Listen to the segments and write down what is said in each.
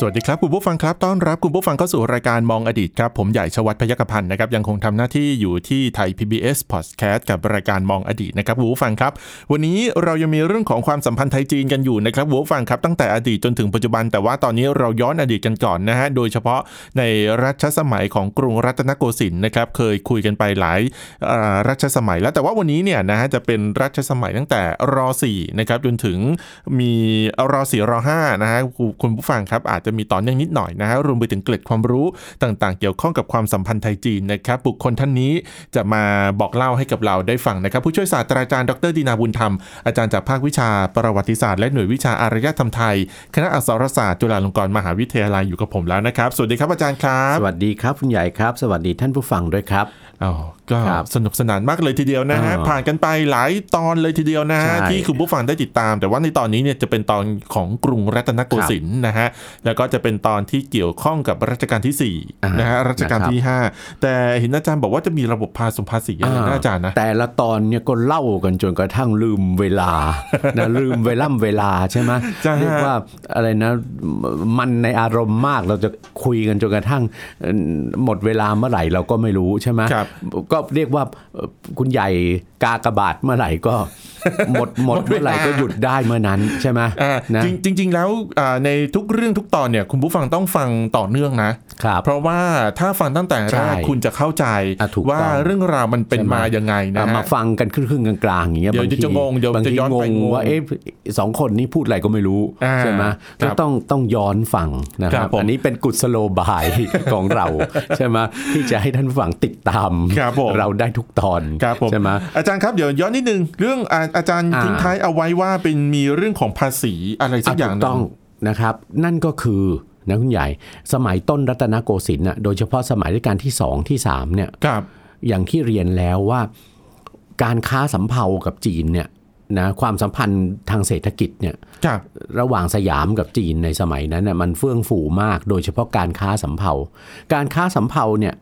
สวัสดีครับ คุณผู้ฟังครับต้อนรับคุณผู้ฟังเข้าสู่รายการมองอดีตครับ ผมใหญ่ชวัฒนพยัคฆพันธ์นะครับยังคงทำหน้าที่อยู่ที่ไทย PBS Podcast กับรายการมองอดีตนะครับคุณผู้ฟังครับ วันนี้เรายังมีเรื่องของความสัมพันธ์ไทยจีนกันอยู่นะครับคุณผู้ฟังครับตั้งแต่อดีตจนถึงปัจจุบัน แต่ว่าตอนนี้เราย้อนอดีตกันก่อนนะฮะโดยเฉพาะในรัชสมัยของกรุงรัตนโกสินทร์นะครับเคยคุยกันไปหลายรัชสมัยแล้วแต่ว่าวันนี้เนี่ยนะฮะจะเป็นรัชสมัยตั้งแต่ร .4 นะครับจนถึงมีร .4 ร .5 นะฮะคุณผู้ฟังครับอาจจะมีต่อเนื่องนิดหน่อยนะฮะรวมไปถึงเกล็ดความรู้ต่างๆ เกี่ยวข้องกับความสัมพันธ์ไทยจีนนะครับบุคคลท่านนี้จะมาบอกเล่าให้กับเราได้ฟังนะครับ ผู้ช่วยศาสตราจารย์ดรดีนาบุญธรรม อาจารย์จากภาควิชาประวัติศาสตร์และหน่วยวิชาอารยธรรมไทย คณะอักษรศาสตร์จุฬาลงกรณ์มหาวิทยาลัยอยู่กับผมแล้วนะครับ สวัสดีครับอาจารย์ครับ สวัสดีครับคุณใหญ่ครับ สวัสดีท่านผู้ฟังด้วยครับอ๋อ ก็ครับสนุกสนานมากเลยทีเดียวนะฮะอ่าผ่านกันไปหลายตอนเลยทีเดียวนะฮะใช่ที่คุณผู้ฟังได้ติดตาม แต่ว่าในตอนนี้เนี่ยจะเป็นตอนของกรุงรัตนโกสินทร์นะฮะแล้วก็จะเป็นตอนที่เกี่ยวข้องกับรัชกาลที่สี่อ่านนะฮะรัชกาลนะครับที่ห้าแต่เห็นอาจารย์บอกว่าจะมีระบบภาษภาษีอะไรนะอาจารย์นะแต่ละตอนเนี่ยก็เล่ากันจนกระทั่งลืมเวลานะลืมเวล่ำเวลาใช่ไหมใช่ฮะเรียกว่าอะไรนะมันในอารมณ์มากเราจะคุยกันจนกระทั่งเอ่อหมดเวลาเมื่อไหร่เราก็ไม่รู้ใช่ไหมครับก็เรียกว่าเอ่อคุณใหญ่กากบาทเมื่อไหร่ก็หมดหมดเมื่อไหร่ก็หยุดได้เมื่อนั้นใช่ไหมอ่านะจริงจริงๆแล้วอ่าในทุกเรื่องทุกตอนเนี่ยคุณผู้ฟังต้องฟังต่อเนื่องนะครับ เพราะว่าถ้าฟังตั้งแต่แรใช่กคุณจะเข้าใจอะถูกว่าต้องเรื่องราวมันเป็นใช่ไหมมายังไงนะอะฮะมาฟังกันครึ่งๆกลางๆอย่างเงี้ยเดี๋ยวบางทีจะงงเดี๋ยวบางจะทีย้อนงไปงงงว่าเอ๊ะสองคนนี้พูดอะไรก็ไม่รู้อ่าใช่ไหมครัก็บต้องต้องย้อนฟังนะคครัรับบผมอันนี้เป็นกุศโลบายของเราใช่ไหมที่จะให้ท่านผู้ฟังติดตามครับผมเราได้ทุกตอนครับผมใช่ไหมอาจารย์ครับเดี๋ยวย้อนนิดนึงเรื่องอาอาจารย์อ่าทิ้งท้ายเอาไว้ว่าเป็นมีเรื่องของภาษีอะไรสักอย่างหถูนึ่ต้องนะครับ นั่นก็คือ นะคุณใหญ่ สมัยต้นรัตนโกสินทร์น่ะโดยเฉพาะสมัยรัชกาลที่สองที่สามเนี่ยครับอย่างที่เรียนแล้วว่าการค้าสำเภากับจีนเนี่ยนะความสัมพันธ์ทางเศรษฐกิจเนี่ยครับระหว่างสยามกับจีนในสมัยนั้นน่ะมันเฟื่องฟูมาก โดยเฉพาะการค้าสำเภาการค้าสำเภาเนี่ย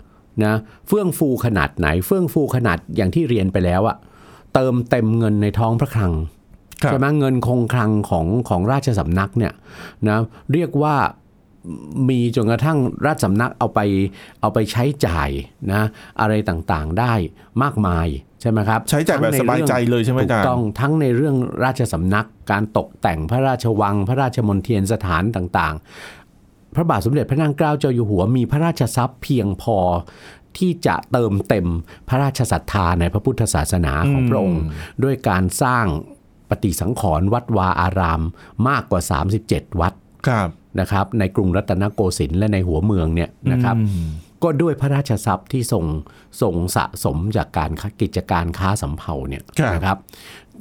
นะเฟื่องฟูขนาดไหน เฟื่องฟูขนาดอย่างที่เรียนไปแล้วอะเติมเต็มเงินในท้องพระคลังครับใช่ไหมเงินคงคลังของของราชสำนักเนี่ยนะเรียกว่า มีจนกระทั่งราชสำนักเอาไปเอาไปใช้จ่ายนะอะไรต่างๆได้มากมายใช่ไหมครับใช้จ่ายแบบทั้งในสบายใจเลยใช่ไหมถูอาจากรย์ต้องทั้งในเรื่องราชสำนักการตกแต่งพระราชวัง พระราชมณฑียนสถานต่างๆ พระบาทสมเด็จพระนางเกล้าเจ้าอยู่หัวมีพระราชทรัพย์เพียงพอที่จะเติมเต็มพระราชศรัทธาในพระพุทธศาสนาของพระองค์ ด้วยการสร้างปฏิสังขรณ์วัดวาอารามมากกว่า 37 วัดครับ นะครับในกรุงรัตนโกสินทร์และในหัวเมืองเนี่ยนะครับอืมก็ด้วยพระราชทรัพย์ที่ส่งส่งสะสมจากการค้ากิจการค้าสำเภาเนี่ยครับนะครับ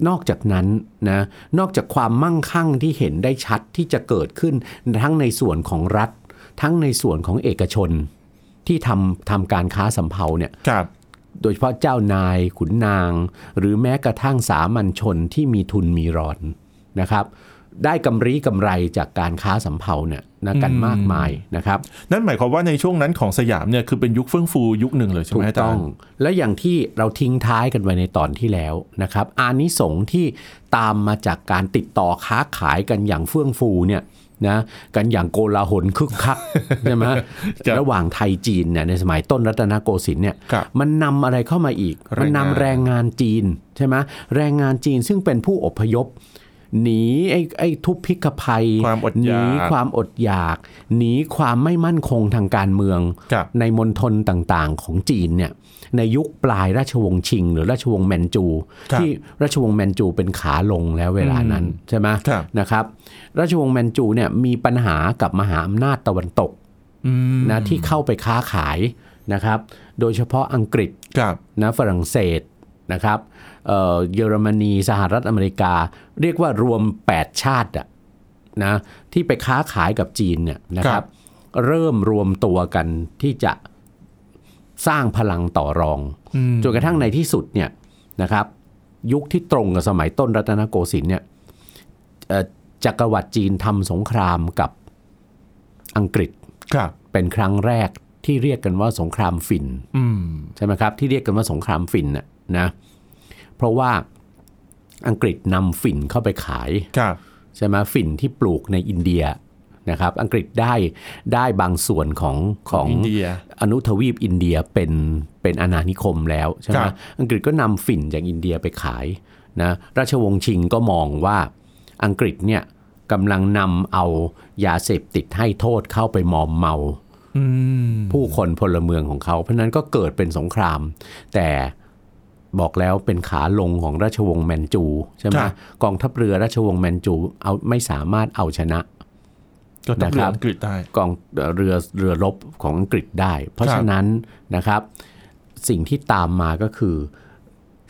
นอกจากนั้นนะนอกจากความมั่งคั่งที่เห็นได้ชัดที่จะเกิดขึ้นทั้งในส่วนของรัฐ ทั้งในส่วนของเอกชนที่ทำทำการค้าสำเภาเนี่ยครับโดยเฉพาะเจ้านายขุนนาง หรือแม้กระทั่งสามัญชนที่มีทุนมีรอนนะครับ ได้กำไรกำไรจากการค้าสำเภาเนี่ยนะกันมากมายนะครับ นั่นหมายความว่าในช่วงนั้นของสยามเนี่ยคือเป็นยุคเฟื่องฟูยุคหนึ่งเลยใช่ไหถูมกอาจาต้อรงย์และอย่างที่เราทิ้งท้ายกันไว้ในตอนที่แล้วนะครับ อานิสงส์ที่ตามมาจากการติดต่อค้าขายกันอย่างเฟื่องฟูเนี่ยนะกันอย่างโกลาหลคึกคักใช่ไหมครับระหว่างไทยจีนเนี่ยในสมัยต้นรัตนโกสินทร์เนี่ยครับมันนำอะไรเข้ามาอีกแรงงานมันนำแรงงานจีนใช่ไหมแรงงานจีนซึ่งเป็นผู้อพยพ หนีไอ้ไอ้ทุพพิกภัยความอดหอยานีกความอดอยากหนีความไม่มั่นคงทางการเมืองครับในมณฑลต่างๆของจีนเนี่ยในยุคปลายราชวงศ์ชิง หรือราชวงศ์แมนจูครับที่ราชวงศ์แมนจูเป็นขาลงแล้วเวลานั้นใช่ไหมครับนะครับ ราชวงศ์แมนจูเนี่ยมีปัญหากับมหาอำนาจตะวันตกอืมนะที่เข้าไปค้าขายนะครับ โดยเฉพาะอังกฤษครับนะฝรั่งเศส นะครับเอ่อเยอรมนีสหรัฐอเมริกา เรียกว่ารวม 8 ชาติอะนะที่ไปค้าขายกับจีนเนี่ยนะคครัรับบเริ่มรวมตัวกันที่จะสร้างพลังต่อรองอืมจนกระทั่งในที่สุดเนี่ยนะครับยุคที่ตรงกับสมัยต้นรัตนโกสินทร์เนี่ยเอ่อจักรวรรดิจีนทำสงครามกับอังกฤษครับเป็นครั้งแรก ที่เรียกกันว่าสงครามฝิ่นอืมใช่ไหมครับ ที่เรียกกันว่าสงครามฝิ่นน่ะนะเพราะว่าอังกฤษนำฝิ่นเข้าไปขายครับใช่ไหมฝิ่นที่ปลูกในอินเดียนะครับ อังกฤษได้ได้บางส่วนของของอินเดียอนุทวีปอินเดียเป็นเป็นอาณานิคมแล้วใช่ไหคมรับอังกฤษก็นำฝิ่นจากอินเดียไปขายนะราชวงศ์ชิงก็มองว่าอังกฤษเนี่ยกำลังนำเอายาเสพติดให้โทษเข้าไปมอมเมาอืม ผู้คนพลเมืองของเขา เพราะฉะนั้นก็เกิดเป็นสงคราม แต่บอกแล้วเป็นขาลงของราชวงศ์แมนจูใช่ไหมครับกองทัพเรือราชวงศ์แมนจูเอาไม่สามารถเอาชนะก็ต้องนะคเรืรัอบอังกฤษได้กองเรือเรือรบของอังกฤษได้ เพราะครับฉะนั้นนะครับ สิ่งที่ตามมาก็คือ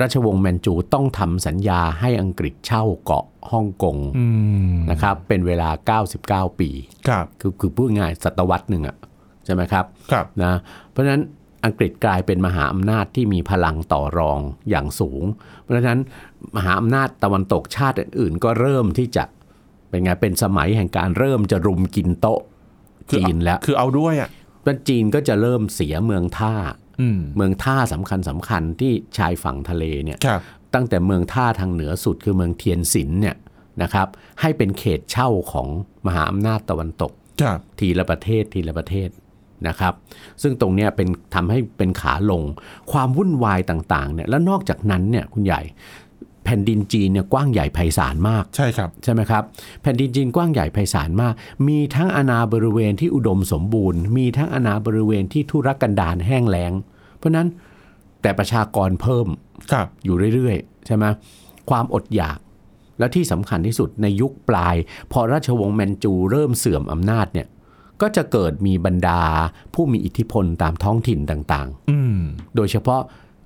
ราชวงศ์แมนจูต้องทำสัญญาให้อังกฤษเช่าเกาะฮ่องกงอืมนะครับ เป็นเวลา 99 ปี ครับ คือคือพูดง่ายศตวรรษหนึ่งอะ ใช่ไหมครับครับนะเพราะฉะนั้นอังกฤษกลายเป็นมหาอำนาจที่มีพลังต่อรองอย่างสูง เพราะฉะนั้นมหาอำนาจตะวันตกชาติอื่น ๆ ก็เริ่มที่จะเป็นไงเป็นสมัยแห่งการเริ่มจะรุมกินโต๊ะคือจีนแล้วคือเอาด้วยอะแล้วจีนก็จะเริ่มเสียเมืองท่าอืมเมืองท่าสำคัญสำคัญที่ชายฝั่งทะเลเนี่ยครับตั้งแต่เมืองท่าทางเหนือสุดคือเมืองเทียนสินเนี่ยนะครับ ให้เป็นเขตเช่าของมหาอำนาจตะวันตกครับทีละประเทศทีละประเทศ นะครับ ซึ่งตรงเนี้ยเป็นทำให้เป็นขาลงความวุ่นวายต่างๆเนี่ยแล้วนอกจากนั้นเนี่ยคุณใหญ่แผ่นดินจีนเนี่ยกว้างใหญ่ไพศาลมากใช่ครับใช่ไหมครับแผ่นดินจีนกว้างใหญ่ไพศาลมาก มีทั้งอาณาบริเวณที่อุดมสมบูรณ์ มีทั้งอาณาบริเวณที่ทุรกันดารแห้งแล้ง เพราะฉะนั้นแต่ประชากรเพิ่มครับอยู่เรื่อยๆใช่ไหมความอดอยากและที่สำคัญที่สุดในยุคปลาย พอราชวงศ์แมนจูเริ่มเสื่อมอำนาจเนี่ย ก็จะเกิดมีบรรดาผู้มีอิทธิพลตามท้องถิ่นต่างอืมๆโดยเฉพาะ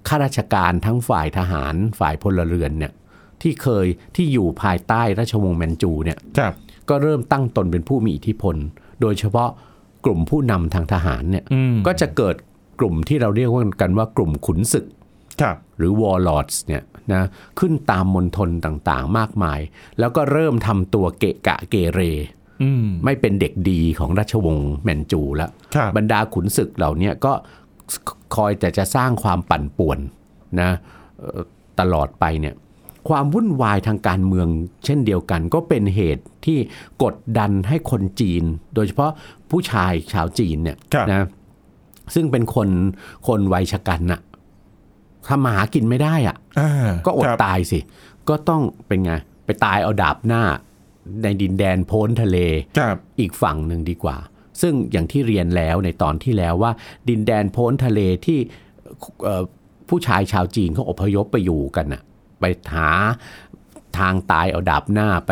ข้าราชการทั้งฝ่ายทหารฝ่ายพลเรือนเนี่ยที่เคยที่อยู่ภายใต้ราชวงศ์แมนจูเนี่ยครับก็เริ่มตั้งตนเป็นผู้มีอิทธิพล โดยเฉพาะกลุ่มผู้นำทางทหารเนี่ยอืมก็จะเกิดกลุ่มที่เราเรียกว่ากันว่ากลุ่มขุนศึกครับหรือ warlords เนี่ยนะขึ้นตามมณฑลต่างๆ มากมาย แล้วก็เริ่มทำตัวเกะกะเกเรอืม ไม่เป็นเด็กดีของราชวงศ์แมนจูแล้วครับบรรดาขุนศึกเหล่าเนี้ก็คอยแต่จะสร้างความปั่นป่วนนะเอ่อตลอดไปเนี่ยความวุ่นวายทางการเมืองเช่นเดียวกัน ก็เป็นเหตุที่กดดันให้คนจีน โดยเฉพาะผู้ชายชาวจีนเนี่ยครับนะซึ่งเป็นคนคนวัยชะกันน่ะทำมาหากินไม่ได้อะอ่าก็อดครับตายสิ ก็ต้องเป็นไง ไปตายเอาดาบหน้า ในดินแดนโพ้นทะเลครับอีกฝั่งหนึ่งดีกว่า ซึ่งอย่างที่เรียนแล้วในตอนที่แล้วว่า ดินแดนโพ้นทะเลที่เอ่อผู้ชายชาวจีนเขาอพยพไปอยู่กันน่ะไปหาทางตายเอาดาบหน้าไป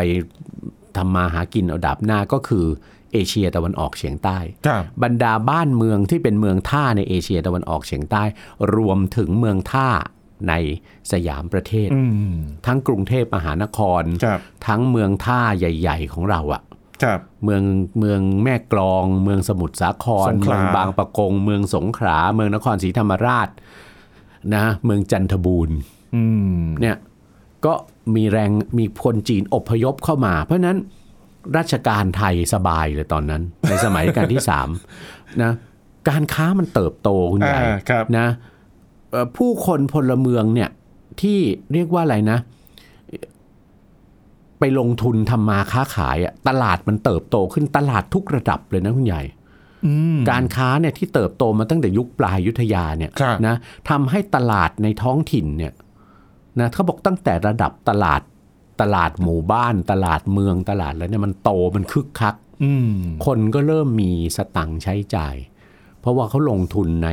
ทำมาหากินเอาดาบหน้าก็คือเอเชียตะวันออกเฉียงใต้ครับบรรดาบ้านเมืองที่เป็นเมืองท่าในเอเชียตะวันออกเฉียงใต้ รวมถึงเมืองท่า ในสยามประเทศอืมทั้งกรุงเทพมหานครครับทั้งเมืองท่าใหญ่ ๆ ของเราอะครับเมืองเมืองแม่กลอง เมืองสมุทรสาครสงขลาเมืองบางปะกง เมืองสงขลาเมืองนครศรีธรรมราชนะเมืองจันทบูรณ์อืมเนี่ยก็มีแรงมีคนจีนอพยพเข้ามา เพราะฉะนั้นราชการไทยสบายเลยตอนนั้น ในสมัยรัชการที่สามนะการค้ามันเติบโตคุณใหญ่อ่าครับนะเอ่อ ผู้คนพลเมืองเนี่ยที่เรียกว่าอะไรนะ ไปลงทุนทำมาค้าขายอะตลาดมันเติบโตขึ้นตลาดทุกระดับเลยนะคุณใหญ่อืมการค้าเนี่ยที่เติบโตมาตั้งแต่ยุคปลายยุทธยาเนี่ยครับนะทำให้ตลาดในท้องถิ่นเนี่ยนะเขาบอกตั้งแต่ระดับตลาดตลาดหมู่บ้าน ตลาดเมืองตลาดแล้วเนี่ยมันโตมันคึกคักอืมคนก็เริ่มมีสตังค์ใช้จ่าย เพราะว่าเขาลงทุนใน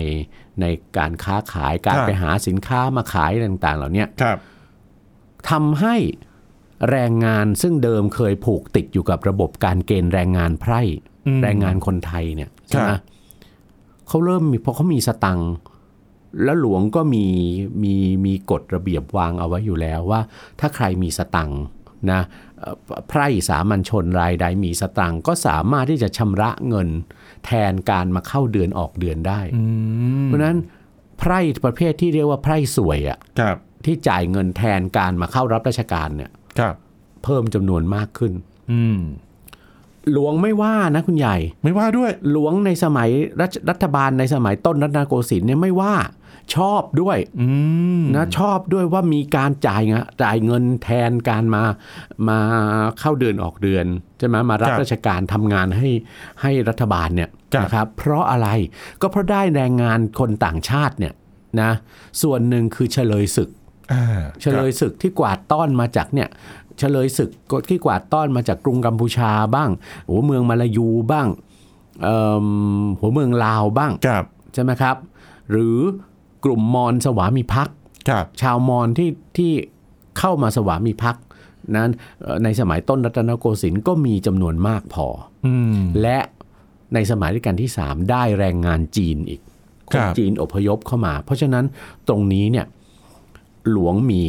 ในการค้าขายการไปหาสินค้ามาขายต่าง ๆ เหล่าเนี้ยครับทำให้แรงงานซึ่งเดิมเคยผูกติดอยู่กับระบบการเกณฑ์แรงงานไพร่อืมแรงงานคนไทยเนี่ยใช่ไหมครับเขาเริ่มมีเพราะเขามีสตังค์แล้วหลวงก็มีมีมีกฎระเบียบวางเอาไว้อยู่แล้วว่า ถ้าใครมีสตังค์นะเอ่อไพร่สามัญชนรายใดมีสตังค์ก็สามารถที่จะชำระเงิน แทนการมาเข้าเดือนออกเดือนได้อืมเพราะฉะนั้นไพร่ประเภทที่เรียกว่าไพร่สวยอะครับที่จ่ายเงินแทนการมาเข้ารับราชการเนี่ยครับเพิ่มจำนวนมากขึ้นอืม หลวงไม่ว่านะคุณใหญ่ ไม่ว่าด้วย หลวงในสมัยรัฐรัฐบาลในสมัยต้นรัตนโกสินทร์เนี่ยไม่ว่าชอบด้วยอืมนะชอบด้วยว่ามีการจ่ายเงจ่ายเงินแทนการมามาเข้าเดือนออกเดือนใช่ไหมมารับราชการทำงานให้ให้รัฐบาลเนี่ยนะครับ เพราะอะไรก็เพราะได้แรงงานคนต่างชาติเนี่ยนะส่วนหนึ่งคือเฉลยศึกอ่า เฉลยศึกที่กวาดต้อนมาจากเนี่ยเฉลยศึกที่กวาดต้อนมาจากกรุงกัมพูชาบ้างหัวเมืองมาลายูบ้างเอิ่มหัวเมืองลาวบ้างครับใช่ไหมครับ หรือกลุ่มมอญสวามิภักดิ์ครับชาวมอญที่ที่เข้ามาสวามิภักดิ์นั้นเอ่อในสมัยต้นรัตนโกสินทร์ก็มีจำนวนมากพออืมและในสมัยรัชกาลที่ 3 ได้แรงงานจีนอีกคครันบจีนอพยพเข้ามา เพราะฉะนั้นตรงนี้เนี่ย หลวงมี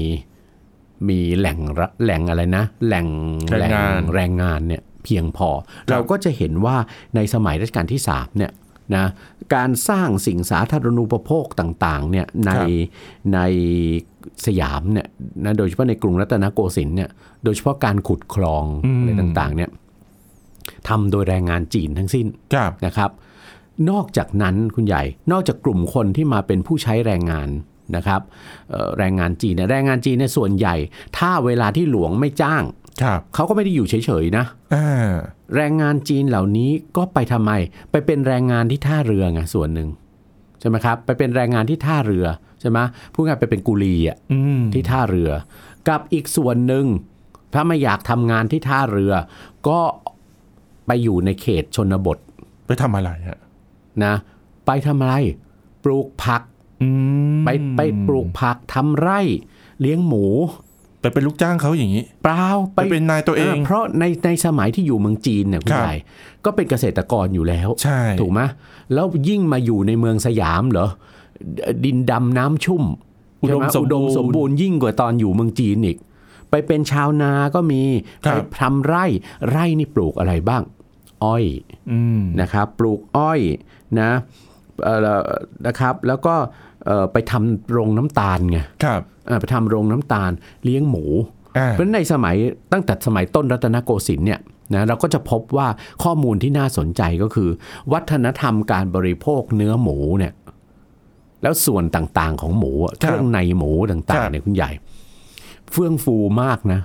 มีแหล่งระแหล่งอะไรนะ แหล่งแรงงานแรงงานเนี่ยเพียงพอ เราก็จะเห็นว่าในสมัยรัชกาลที่3เนี่ยนะการสร้างสิ่งสาธารณูปโภคต่างๆเนี่ยในในสยามเนี่ยนะโดยเฉพาะในกรุงรัตนโกสินทร์เนี่ยโดยเฉพาะการขุดคลองอะไรต่างๆเนี่ยทำโดยแรงงานจีนทั้งสิ้นครับนะครับ นอกจากนั้นคุณใหญ่นอกจากกลุ่มคนที่มาเป็นผู้ใช้แรงงาน นะครับเอ่อแรงงานจีนเนี่ยแรงงานจีนเนี่ยส่วนใหญ่ ถ้าเวลาที่หลวงไม่จ้างครับเขาก็ไม่ได้อยู่เฉยๆนะอ่าแรงงานจีนเหล่านี้ก็ไปทำไม ไปเป็นแรงงานที่ท่าเรือไงส่วนหนึ่งใช่ไหมครับไปเป็นแรงงานที่ท่าเรือใช่ไหมพูดง่ายๆไปเป็นกุลีอะอืมที่ท่าเรือ กับอีกส่วนหนึ่งถ้าไม่อยากทำงานที่ท่าเรือ ก็ไปอยู่ในเขตชนบท ไปทำอะไรฮะนะ ไปทำอะไร ปลูกผักอืม ไปไปปลูกผักทำไร่เลี้ยงหมู ไปเป็นลูกจ้างเขาอย่างนี้ เปล่าไปเป็นนายตัวเอง เพราะในในสมัยที่อยู่เมืองจีนเนี่ยคุณครับใหญ่ก็เป็นเกษตรกรอยู่แล้ว ใช่ ถูกไหมแล้วยิ่งมาอยู่ในเมืองสยามเหรอ ดินดำน้ำชุ่มอุดมใช่ไหสมอุดมบูสมรณ์บูรณ์ยิ่งกว่าตอนอยู่เมืองจีนอีก ไปเป็นชาวนาก็มีครัไปบทำไร่ ไร่นี่ปลูกอะไรบ้าง อ้อยอืมนะครับ ปลูกอ้อยนะเอ่อนะครับ แล้วก็เอ่อ ไปทำโรงน้ำตาลไงครับเอ่อไปทำโรงน้ำตาลเลี้ยงหมูอ่าเพราะฉะนั้นในสมัยตั้งแต่สมัยต้นรัตนโกสินทร์เนี่ยนะเราก็จะพบว่าข้อมูลที่น่าสนใจก็คือ วัฒนธรรมการบริโภคเนื้อหมูเนี่ยแล้วส่วนต่างๆของหมูอะเครื่องในหมูต่างๆเนี่ยคุณใหญ่ เฟื่องฟูมากนะ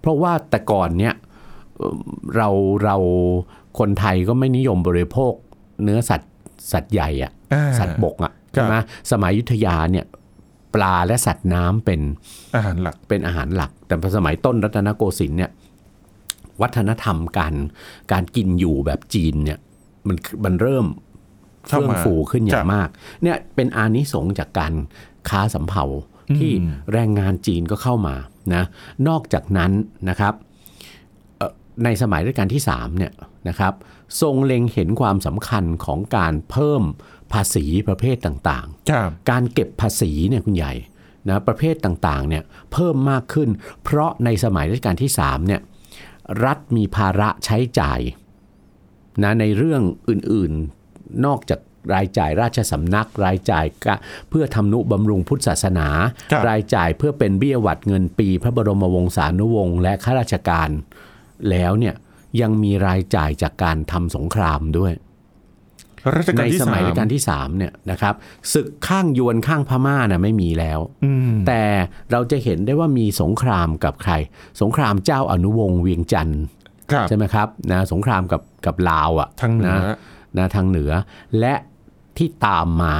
เพราะว่าแต่ก่อนเนี่ยเอ่อเราเราคนไทยก็ไม่นิยมบริโภค เนื้อสัตว์สัตว์ใหญ่อะอ่าสัตว์บกอะครับ ใช่ไหมสมัยอยุทธยาเนี่ยปลาและสัตว์น้ำเป็นอาหารหลักเป็นอาหารหลัก แต่พอสมัยต้นรัตนโกสินทร์เนี่ยวัฒนธรรมการการกินอยู่แบบจีนเนี่ยมันมันเริ่มเข้าเฟื่องมาฟูขึ้นอย่าครังบมากเนี่ยเป็นอานิสงส์จากการค้าสำเภาที่อืมแรงงานจีนก็เข้ามานะนอกจากนั้นนะครับเอ่อในสมัยรัชกาลที่3เนี่ยนะครับทรงเล็งเห็นความสำคัญของการเพิ่ม ภาษีประเภทต่างๆครับการเก็บภาษีเนี่ยคุณใหญ่นะประเภทต่างๆเนี่ยเพิ่มมากขึ้น เพราะในสมัยรัชกาลที่3เนี่ยรัฐมีภาระใช้จ่ายนะในเรื่องอื่นๆนอกจากรายจ่ายราชสำนัก รายจ่ายกะเพื่อทำนุบำรุงพุทธศาสนาครับรายจ่ายเพื่อเป็นเบี้ยหวัดเงินปี พระบรมวงศานุวงศ์และข้าราชการแล้วเนี่ยยังมีรายจ่ายจากการทำสงครามด้วยรัชกา ในลที่สมัยสามรัชกาลที่3เนี่ยนะครับศึกข้างยวนข้างพม่าน่ะไม่มีแล้วอืมแต่เราจะเห็นได้ว่ามีสงครามกับใคร สงครามเจ้าอนุวงศ์เวียงจันทร์ครับใช่ไหมครับนะสงครามกับกับลาวอะทางเหนือนะนะทางเหนือ และที่ตามมา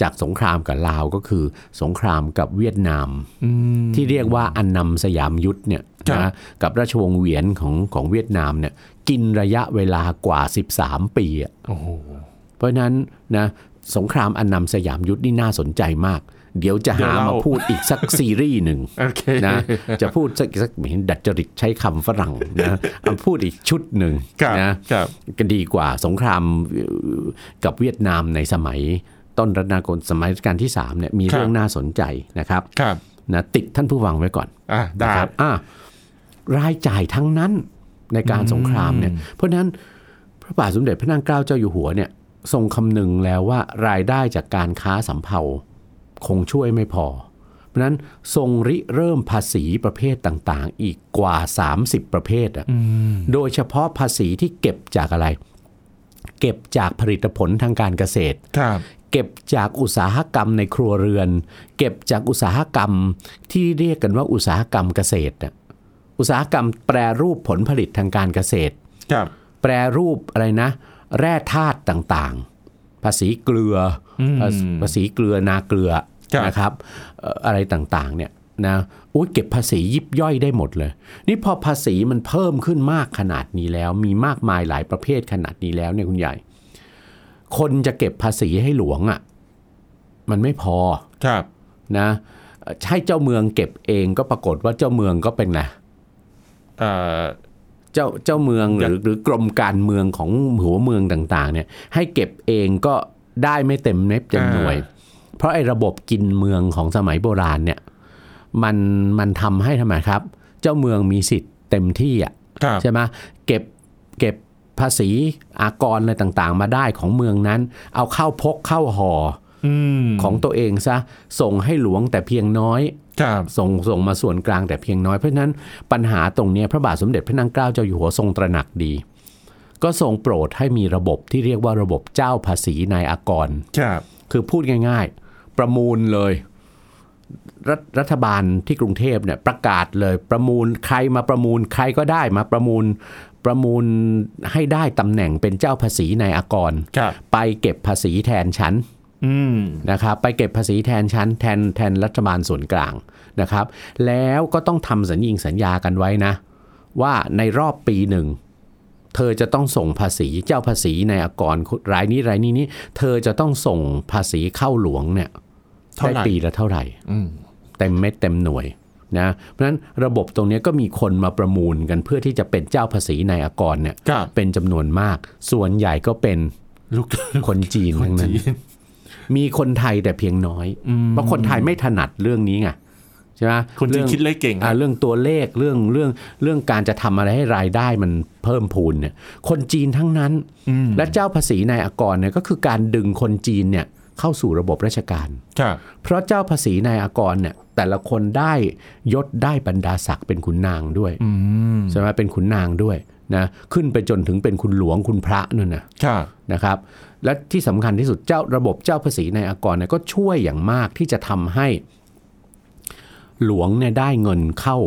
จากสงครามกับลาวก็คือ สงครามกับเวียดนามอืมที่เรียกว่าอันนำสยามยุทธเนี่ยครับ นะกับราชวงศ์เหวียนของของเวียดนามเนี่ยกินระยะเวลากว่า 13 ปีอะโอ้โหเพราะฉะนั้นนะสงครามอันนำสยามยุทธนี่น่าสนใจมาก เดี๋ยวจะเดี๋ยวหาเล่ามาพูดอีกสักซีรีส์หนึ่งโอเคนะจะพูดสักสักเห็นดัดจริตใช้คำฝรั่งนะเอาพูดอีกชุดหนึ่งครับนะครับก็ดีกว่าสงครามเอ่อกับเวียดนามในสมัยต้นรัตนโกสินทร์สมัยรัชกาลที่3เนี่ยมีเรื่องน่าสนใจนะครับครับนะติดท่านผู้ฟังไว้ก่อนอะได้นะครับอะ รายจ่ายทั้งนั้นในการสงครามเนี่ยเพราะฉะนั้นพระบาทสมเด็จพระนางเกล้าเจ้าอยู่หัวเนี่ยทรงคำนึงแล้วว่ารายได้จากการค้าสำเภาคงช่วยไม่พอ เพราะฉะนั้นทรงริเริ่มภาษีประเภทต่างๆ อีกกว่า 30 ประเภทอะอืมโดยเฉพาะภาษีที่เก็บจากอะไร เก็บจากผลิตผลทางการเกษตรครับเก็บจากอุตสาหกรรมในครัวเรือน เก็บจากอุตสาหกรรมที่เรียกกันว่าอุตสาหกรรมเกษตรน่ะ อุตสาหกรรมแปรรูปผลผลิตทางการเกษตร ครับแปรรูปอะไรนะ แร่ธาตุต่างๆ ภาษีเกลืออมภาภาษีเกลือนาเกลือครับ นะครับเอ่ออะไรต่างๆเนี่ยนะโอ้ยเก็บภาษียิบย่อยได้หมดเลย นี่พอภาษีมันเพิ่มขึ้นมากขนาดนี้แล้ว มีมากมายหลายประเภทขนาดนี้แล้วเนี่ยคุณใหญ่ คนจะเก็บภาษีให้หลวงอะ่ะมันไม่พอ ครับ นะเอ่อให้เจ้าเมืองเก็บเองก็ปรากฏว่าเจ้าเมืองก็เป็นไง เอ่อเจ้าเจ้าเมืองหรือหรือกรมการเมืองของหัวเมืองต่างๆเนี่ยให้เก็บเองก็ได้ไม่เต็มเม็ดเต็มหน่วย เพราะไอ้ระบบกินเมืองของสมัยโบราณเนี่ยมันมันทำให้ทำไมครับ เจ้าเมืองมีสิทธิ์เต็มที่อะครับใช่ไหมเก็บเก็บภาษีอากรอะไรต่างๆ มาได้ของเมืองนั้น เอาเข้าพกเข้าห่ออืมของตัวเองซะส่งให้หลวงแต่เพียงน้อยครับ ส่งส่งมาส่วนกลางแต่เพียงน้อยเพราะฉะนั้นปัญหาตรงเนี้ยพระบาทสมเด็จพระนางเกล้าเจ้าอยู่หัวทรงตระหนักดี ก็ทรงโปรดให้มีระบบที่เรียกว่าระบบเจ้าภาษีนายอากรครับคือพูดง่ายๆ ประมูลเลยรฐรัฐบาลที่กรุงเทพเนี่ยประกาศเลยประมูลใครมาประมูลใครก็ได้มาประมูลประมูลให้ได้ตำแหน่งเป็นเจ้าภาษีนายอากรครับไปเก็บภาษีแทนฉันอืม นะครับไปเก็บภาษีแทนชั้นแทนแทนรัฐบาลส่วนกลางนะครับ แล้วก็ต้องทำสัญญิงสัญญากันไว้นะ ว่าในรอบปีหนึ่ง เธอจะต้องส่งภาษีเจ้าภาษีในอากรรายนี้รายนี้นี้เธอจะต้องส่งภาษีเข้าหลวงเนี่ยเท่าได้ไหร่ปีละเท่าไหร่อืมเต็มเม็ดเต็มหน่วยนะเพราะฉะนั้นระบบตรงนี้ก็มีคนมาประมูลกันเพื่อที่จะเป็นเจ้าภาษีในอากรเนี่ยครับเป็นจำนวนมาก ส่วนใหญ่ก็เป็นลูกคนจีนคนทั้งนั้นจีน มีคนไทยแต่เพียงน้อยอืมเพราะคนไทยไม่ถนัดเรื่องนี้ไงใช่ไหมคนจีนเรื่องคิดเลขเก่งอ่าเรื่องตัวเลขเรื่องเรื่องเรื่องการจะทำอะไรให้รายได้มันเพิ่มพูนเนี่ย คนจีนทั้งนั้นอืมและเจ้าภาษีนายอากรเนี่ยก็คือการดึงคนจีนเนี่ยเข้าสู่ระบบราชการครับเพราะเจ้าภาษีนายอากรเนี่ยแต่ละคนได้ยศได้บรรดาศักดิ์เป็นขุนนางด้วยอืมใช่ไหมเป็นขุนนางด้วยนะขึ้นไปจนถึงเป็นคุณหลวงคุณพระนู่นนะครับนะครับ และที่สำคัญที่สุดเจ้าระบบเจ้าภาษีในอากรเนี่ยก็ช่วยอย่างมากที่จะทำให้ หลวงเนี่ยได้เงินเข้า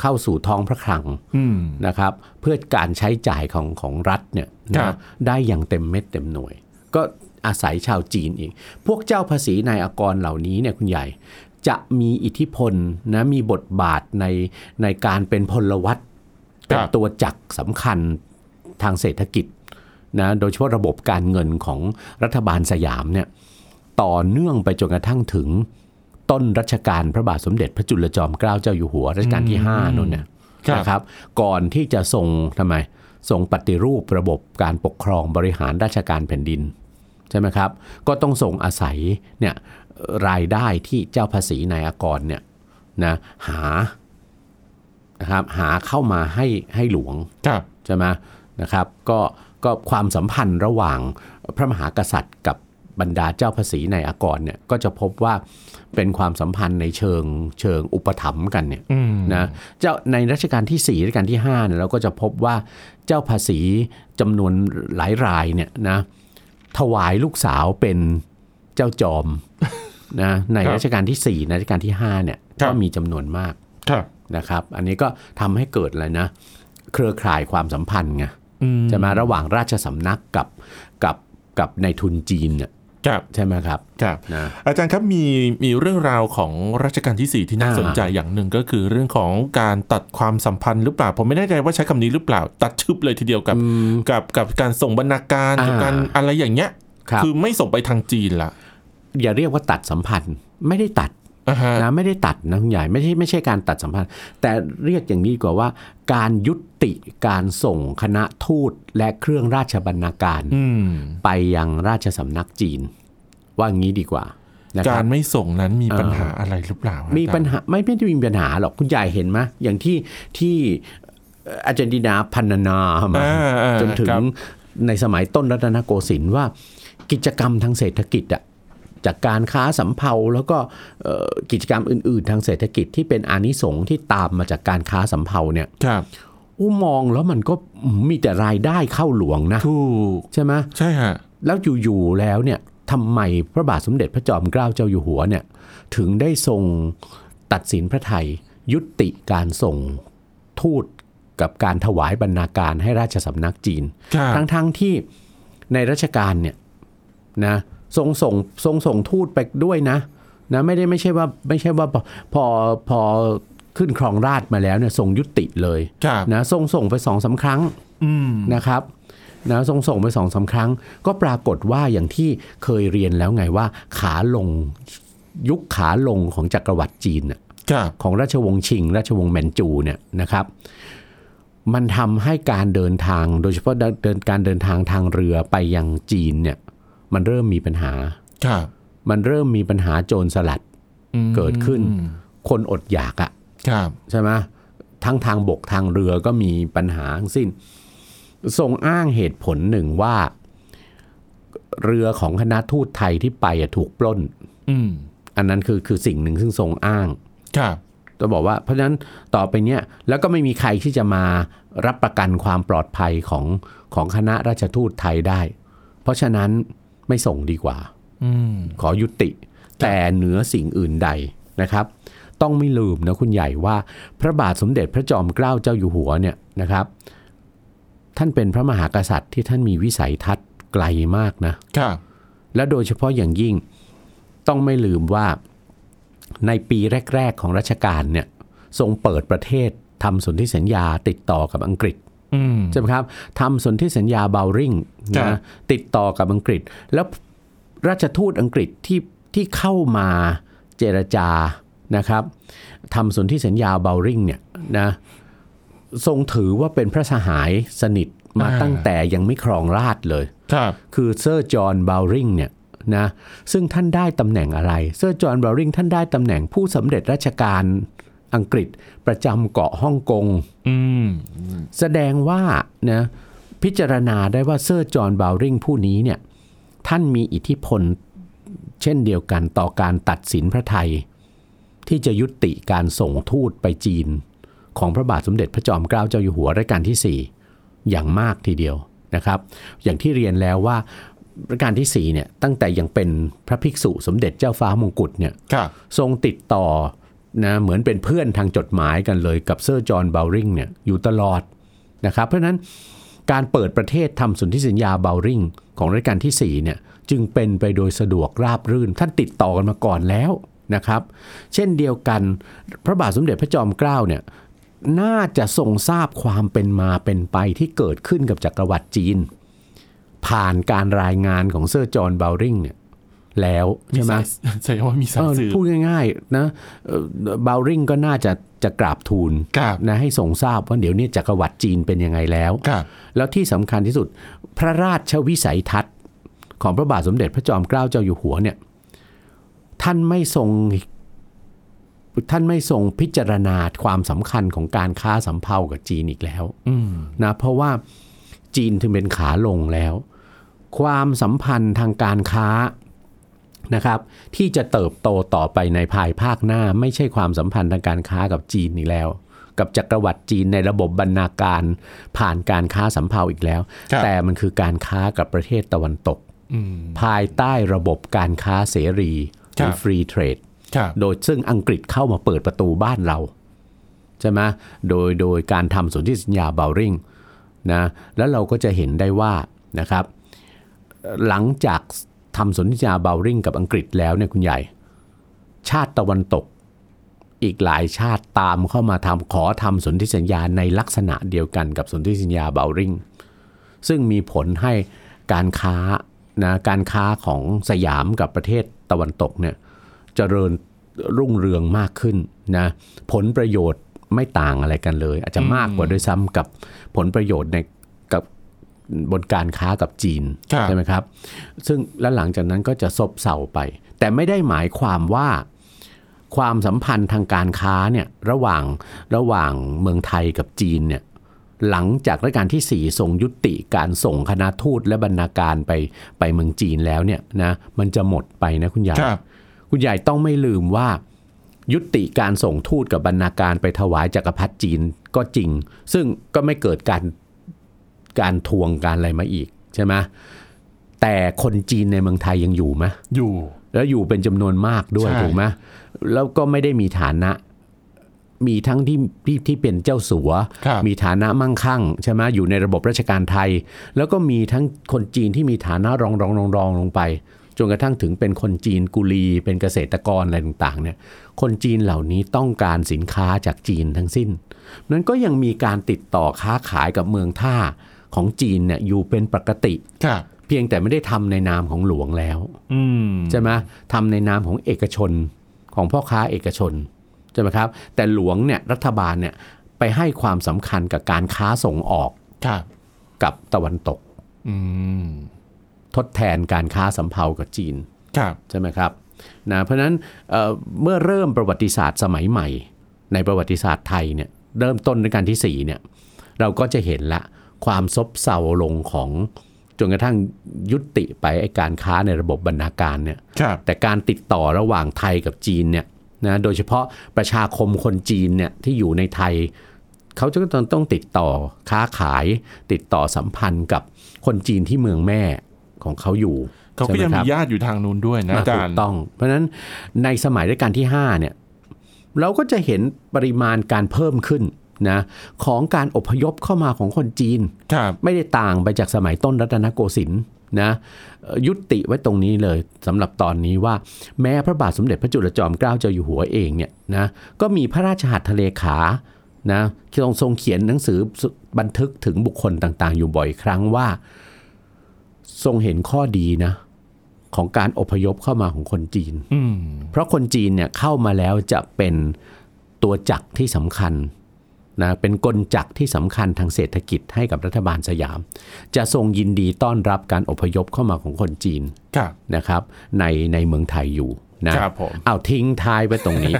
เข้าสู่ท้องพระคลังอืมนะครับ เพื่อการใช้จ่ายของของรัฐเนี่ยครันะบได้อย่างเต็มเม็ดเต็มหน่วย ก็อาศัยชาวจีนอีก พวกเจ้าภาษีนายอากรเหล่านี้เนี่ยคุณใหญ่จะมีอิทธิพลนะมีบทบาทในในการเป็นพลวัตเป็นตัวจักรสำคัญทางเศรษฐกิจ นะโดยเฉพาะระบบการเงินของรัฐบาลสยามเนี่ยต่อเนื่องไปจนกระทั่งถึงต้นรัชกาลพระบาทสมเด็จพระจุลจอมเกล้าเจ้าอยู่หัวรัชกาลที่5นู่นเนี่ยครับนะครับ ก่อนที่จะส่งทำไมส่งปฏิรูประบบการปกครองบริหารราชการแผ่นดินใช่ไหมครับ ก็ต้องส่งอาศัยเนี่ยเอ่อรายได้ที่เจ้าภาษีนายอากรเนี่ยนะหานะครับหาเข้ามาให้ให้หลวงครับใช่ไหมนะครับ ก็ ก็ความสัมพันธ์ระหว่างพระมหากษัตริย์ กับบรรดาเจ้าภาษีในอากรเนี่ยก็จะพบว่าเป็นความสัมพันธ์ในเชิงเชิงอุปถัมภ์กันเนี่ยอืมนะเจ้าในรัชกาลที่ 4 รัชกาลที่5เนี่ยเราก็จะพบว่าเจ้าภาษีจำนวนหลายรายเนี่ยนะถวายลูกสาวเป็นเจ้าจอมนะในครับรัชกาลที่4ในรัชกาลที่5เนี่ยครัก็บมีจำนวนมากครับนะครับ อันนี้ก็ทำให้เกิดอะไรนะ เครือข่ายความสัมพันธ์ไงอืม จะมาระหว่างราชสำนักกับกับกับในทุนจีนเนี่ยครับใช่ไหมครับครับนะอาจารย์ครับมีมีเรื่องราวของรัชกาลที่ 4 ที่น่าอ่าสนใจอย่างหนึ่งก็คือเรื่องของการตัดความสัมพันธ์หรือเปล่า ผมไม่แน่ใจว่าใช้คำนี้หรือเปล่า ตัดชึบเลยทีเดียวกับอืมกับกับการส่งบรรณาการอ่ากับการอะไรอย่างเงี้ยครับอไม่ส่งไปทางจีนละอย่าเรียกว่าตัดสัมพันธ์ไม่ได้ตัดอ่าฮะ นะไม่ได้ตัดนะคุณใหญ่ไม่ใช่ไม่ใช่การตัดสัมพันธ์ แต่เรียกอย่างนี้ดีกว่าว่า การยุติการส่งคณะทูตและเครื่องราชบรรณาการอืมไปยังราชสำนักจีน ว่างี้ดีกว่านะคการรับไม่ส่งนั้นมีเอ่อปัญหาอะไรหรือเปล่า มีอาจารย์ปัญหาไม่ไม่ได้มีปัญหาหรอกคุณใหญ่เห็นไหมอย่างที่ที่เอ่ออาร์เจนตินาพันนามาอ่าอ่าจนถึงครับในสมัยต้นรัตนโกสินทร์ว่ากิจกรรมทางเศรษฐกิจอะ จากการค้าสำเภาแล้วก็เอ่อกิจกรรมอื่น ๆ ทางเศรษฐกิจที่เป็นอานิสงส์ที่ตามมาจากการค้าสำเภาเนี่ยครับอู้มองแล้วมันก็มีแต่รายได้เข้าหลวงนะถูกใช่ไหมใช่ฮะแล้วอยู่ๆแล้วเนี่ยทำไมพระบาทสมเด็จพระจอมเกล้าเจ้าอยู่หัวเนี่ยถึงได้ทรงตัดสินพระไทยยุติการส่งทูตกับการถวายบรรณาการให้ราชสำนักจีนครับทั้งๆที่ในรัชกาลเนี่ยนะ ทรงส่งทรงส่งทูตไปด้วยนะนะไม่ได้ไม่ใช่ว่าไม่ใช่ว่าพอพอพอขึ้นครองราชย์มาแล้วเนี่ยทรงยุติเลยครับนะทรงส่งไปสองสามครั้งอืมนะครับนะทรงส่งไปสองสาครั้ง ก็ปรากฏว่าอย่างที่เคยเรียนแล้วไงว่าขาลงยุคขาลงของจักรวรรดิจีนน่ะครับของราชวงศ์ชิง ราชวงศ์แมนจูเนี่ยนะครับ มันทำให้การเดินทางโดยเฉพาะเดินการเดินทางทางเรือไปยังจีนเนี่ย มันเริ่มมีปัญหาครับมันเริ่มมีปัญหาโจรสลัดอืมเกิดขึ้น คนอดอยากอะครับใช่ไหมทั้งทางบกทางเรือก็มีปัญหาทั้งสิ้น ทรงอ้างเหตุผลหนึ่งว่า เรือของคณะทูตไทยที่ไปอะถูกปล้นอืมอันนั้นคือคือสิ่งหนึ่งซึ่งทรงอ้าง ครับจะบอกว่าเพราะฉะนั้นต่อไปเนี้ยแล้วก็ไม่มีใครที่จะมารับประกันความปลอดภัยของของคณะราชทูตไทยได้ เพราะฉะนั้น ไม่ส่งดีกว่าอืมขอยุติ แต่เหนือสิ่งอื่นใดนะครับ ต้องไม่ลืมนะคุณใหญ่ว่า พระบาทสมเด็จพระจอมเกล้าเจ้าอยู่หัวเนี่ยนะครับ ท่านเป็นพระมหากษัตริย์ที่ท่านมีวิสัยทัศน์ไกลมากนะครับและโดยเฉพาะอย่างยิ่งต้องไม่ลืมว่าในปีแรก ๆ ของรัชกาลเนี่ยทรงเปิดประเทศทำสนธิสัญญาติดต่อกับอังกฤษอืม ใช่ไหมครับทำสนธิสัญญาเบลริงครับนะติดต่อกับอังกฤษ แล้วราชทูตอังกฤษที่ที่เข้ามาเจรจานะครับทำสนธิสัญญาเบลริงเนี่ยนะทรงถือว่าเป็นพระสหายสนิทมาตั้งแต่ยังไม่ครองราชย์เลยครับคือเซอร์จอห์นบาวริงเนี่ยนะซึ่งท่านได้ตำแหน่งอะไร เซอร์จอห์นบาวริงท่านได้ตำแหน่งผู้สำเร็จราชการ อังกฤษประจำเกาะฮ่องกงอืมแสดงว่านะพิจารณาได้ว่าเซอร์จอห์นบาวริงผู้นี้เนี่ยท่านมีอิทธิพลเช่นเดียวกันต่อการตัดสินพระไทย ที่จะยุติการส่งทูตไปจีน ของพระบาทสมเด็จพระจอมเกล้าเจ้าอยู่หัวรัชกาลที่ 4 อย่างมากทีเดียวนะครับ อย่างที่เรียนแล้วว่ารัชกาลที่4เนี่ยตั้งแต่ยังเป็นพระภิกษุสมเด็จเจ้าฟ้ามงกุฎเนี่ยครับทรงติดต่อ นะเหมือนเป็นเพื่อนทางจดหมายกันเลยกับเซอร์จอห์นเบาว์ริงเนี่ยอยู่ตลอดนะครับ เพราะนั้นการเปิดประเทศทำสนธิสัญญาเบาว์ริงของรัชกาลที่4เนี่ยจึงเป็นไปโดยสะดวกราบรื่น ท่านติดต่อกันมาก่อนแล้วนะครับ เช่นเดียวกันพระบาทสมเด็จพระจอมเกล้าเนี่ยน่าจะทรงทราบความเป็นมาเป็นไปที่เกิดขึ้นกับจักรวรรดิจีน ผ่านการรายงานของเซอร์จอห์นเบาว์ริงเนี่ย แล้วใช่ไหมใช่ว่ามีสายเออสืบพูดง่ายๆนะบาวริงก็น่าจะจะกราบทูลครับนะให้ทรงทราบว่าเดี๋ยวนี้จักรวรรดิจีนเป็นยังไงแล้วครับแล้วที่สำคัญที่สุดพระราชวิสัยทัศน์ของพระบาทสมเด็จพระจอมเกล้าเจ้าอยู่หัวเนี่ยท่านไม่ทรงท่านไม่ทรงพิจารณาความสำคัญของการค้าสำเภากับจีนอีกแล้วอืมนะเพราะว่าจีนถึงเป็นขาลงแล้ว ความสัมพันธ์ทางการค้า นะครับ ที่จะเติบโตต่อไปในภายภาคหน้า ไม่ใช่ความสัมพันธ์ทางการค้ากับจีนอีกแล้ว กับจักรวรรดิจีนในระบบบรรณาการผ่านการค้าสำเภาอีกแล้วครับแต่มันคือการค้ากับประเทศตะวันตกอืมภายใต้ระบบการค้าเสรีหรือครับฟรีเทรดครับโดยซึ่งอังกฤษเข้ามาเปิดประตูบ้านเราใช่ไหมโดยโดยการทำสนธิสัญญาเบลริงนะแล้วเราก็จะเห็นได้ว่านะครับหลังจาก ทำสนธิสัญญาเบลริงกับอังกฤษแล้วเนี่ยคุณใหญ่ ชาติตะวันตก อีกหลายชาติตามเข้ามาทำขอทำสนธิสัญญาในลักษณะเดียวกันกับสนธิสัญญาเบลริงซึ่งมีผลให้การค้านะการค้าของสยามกับประเทศตะวันตกเนี่ยเจริญรุ่งเรืองมากขึ้นนะผลประโยชน์ไม่ต่างอะไรกันเลย อาจจะมากกว่าด้วยซ้ำกับผลประโยชน์ใน บบนการค้ากับจีนครับใช่ไหมครับ ซึ่งแล้วหลังจากนั้นก็จะซบเซาไป แต่ไม่ได้หมายความว่าความสัมพันธ์ทางการค้าเนี่ยระหว่างระหว่างเมืองไทยกับจีนเนี่ยหลังจากรัชกาลที่ 4 ทรงยุติการส่งคณะทูตและบรรณาการไปไปเมืองจีนแล้วเนี่ยนะมันจะหมดไปนะคุณใหญ่ครับคุณใหญ่ต้องไม่ลืมว่า ยุติการส่งทูตกับบรรณาการไปถวายจักรพรรดิจีนก็จริง ซึ่งก็ไม่เกิดการ การทวงการอะไรมาอีกใช่ไหมแต่คนจีนในเมืองไทยยังอยู่ไหมอยู่ แล้วอยู่เป็นจำนวนมากด้วยใช่ถูกไหมแล้วก็ไม่ได้มีฐานะมีทั้งที่ที่ที่เป็นเจ้าสัวครับมีฐานะมั่งคั่งใช่ไหมอยู่ในระบบราชการไทย แล้วก็มีทั้งคนจีนที่มีฐานะรองรองรองรองลงไป จนกระทั่งถึงเป็นคนจีนกุลี เป็นเกษตรกรอะไรต่างๆเนี่ย คนจีนเหล่านี้ต้องการสินค้าจากจีนทั้งสิ้น นั้นก็ยังมีการติดต่อค้าขายกับเมืองท่า ของจีนเนี่ยอยู่เป็นปกติครับเพียงแต่ไม่ได้ทำในนามของหลวงแล้วอืมใช่ไหมทำในนามของเอกชนของพ่อค้าเอกชนใช่ไหมครับ แต่หลวงเนี่ยรัฐบาลเนี่ยไปให้ความสำคัญกับการค้าส่งออกครับกับตะวันตกอืมทดแทนการค้าสำเภากับจีนครับใช่ไหมครับนะเพราะฉะนั้นเอ่อเมื่อเริ่มประวัติศาสตร์สมัยใหม่ ในประวัติศาสตร์ไทยเนี่ยเริ่มต้นในการที่4เนี่ยเราก็จะเห็นละ ความซบเซาลงของจนกระทั่งยุติไปไอ้การค้าในระบบบรรณาการเนี่ยครับแต่การติดต่อระหว่างไทยกับจีนเนี่ยนะโดยเฉพาะประชาคมคนจีนเนี่ยที่อยู่ในไทยเขาจะต้องต้องติดต่อค้าขายติดต่อสัมพันธ์กับคนจีนที่เมืองแม่ของเขาอยู่เขาก็ใช่ยังไหมีครับญาติอยู่ทางนู้นด้วยนะอาถูจารกย์ต้อง เพราะฉะนั้นในสมัยรัชกาลที่5เนี่ยเราก็จะเห็นปริมาณการเพิ่มขึ้น นะของการอพยพเข้ามาของคนจีนครับไม่ได้ต่างไปจากสมัยต้นรัตนโกสินทร์นะเอ่อยุติไว้ตรงนี้เลยสำหรับตอนนี้ว่าแม้พระบาทสมเด็จพระจุลจอมเกล้าเจ้าอยู่หัวเองเนี่ยนะก็มีพระราชหัตถเลขานะที่ทรงทรงเขียนหนังสือบันทึกถึงบุคคลต่างๆ อยู่บ่อยครั้งว่า ทรงเห็นข้อดีนะของการอพยพเข้ามาของคนจีนอืมเพราะคนจีนเนี่ยเข้ามาแล้วจะเป็นตัวจักรที่สำคัญ นะเป็นกลจักรที่สำคัญทางเศรษฐกิจให้กับรัฐบาลสยาม จะทรงยินดีต้อนรับการอพยพเข้ามาของคนจีนครับนะครับในในเมืองไทยอยู่นะครับผมเอาทิ้งท้ายไว้ตรงนี้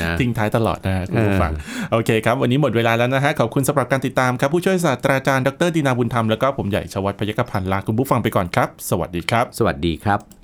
นะทิ้งท้ายตลอดนะฮะคุณผู้ฟังโอเคครับ วันนี้หมดเวลาแล้วนะฮะขอบคุณสำหรับการติดตามครับ ผู้ช่วยศาสตราจารย์ดรดินาบุญธรรมแล้วก็ผมใหญ่ชวัฒน์พยกพันธ์ลาคุณผู้ฟังไปก่อนครับ สวัสดีครับ สวัสดีครับ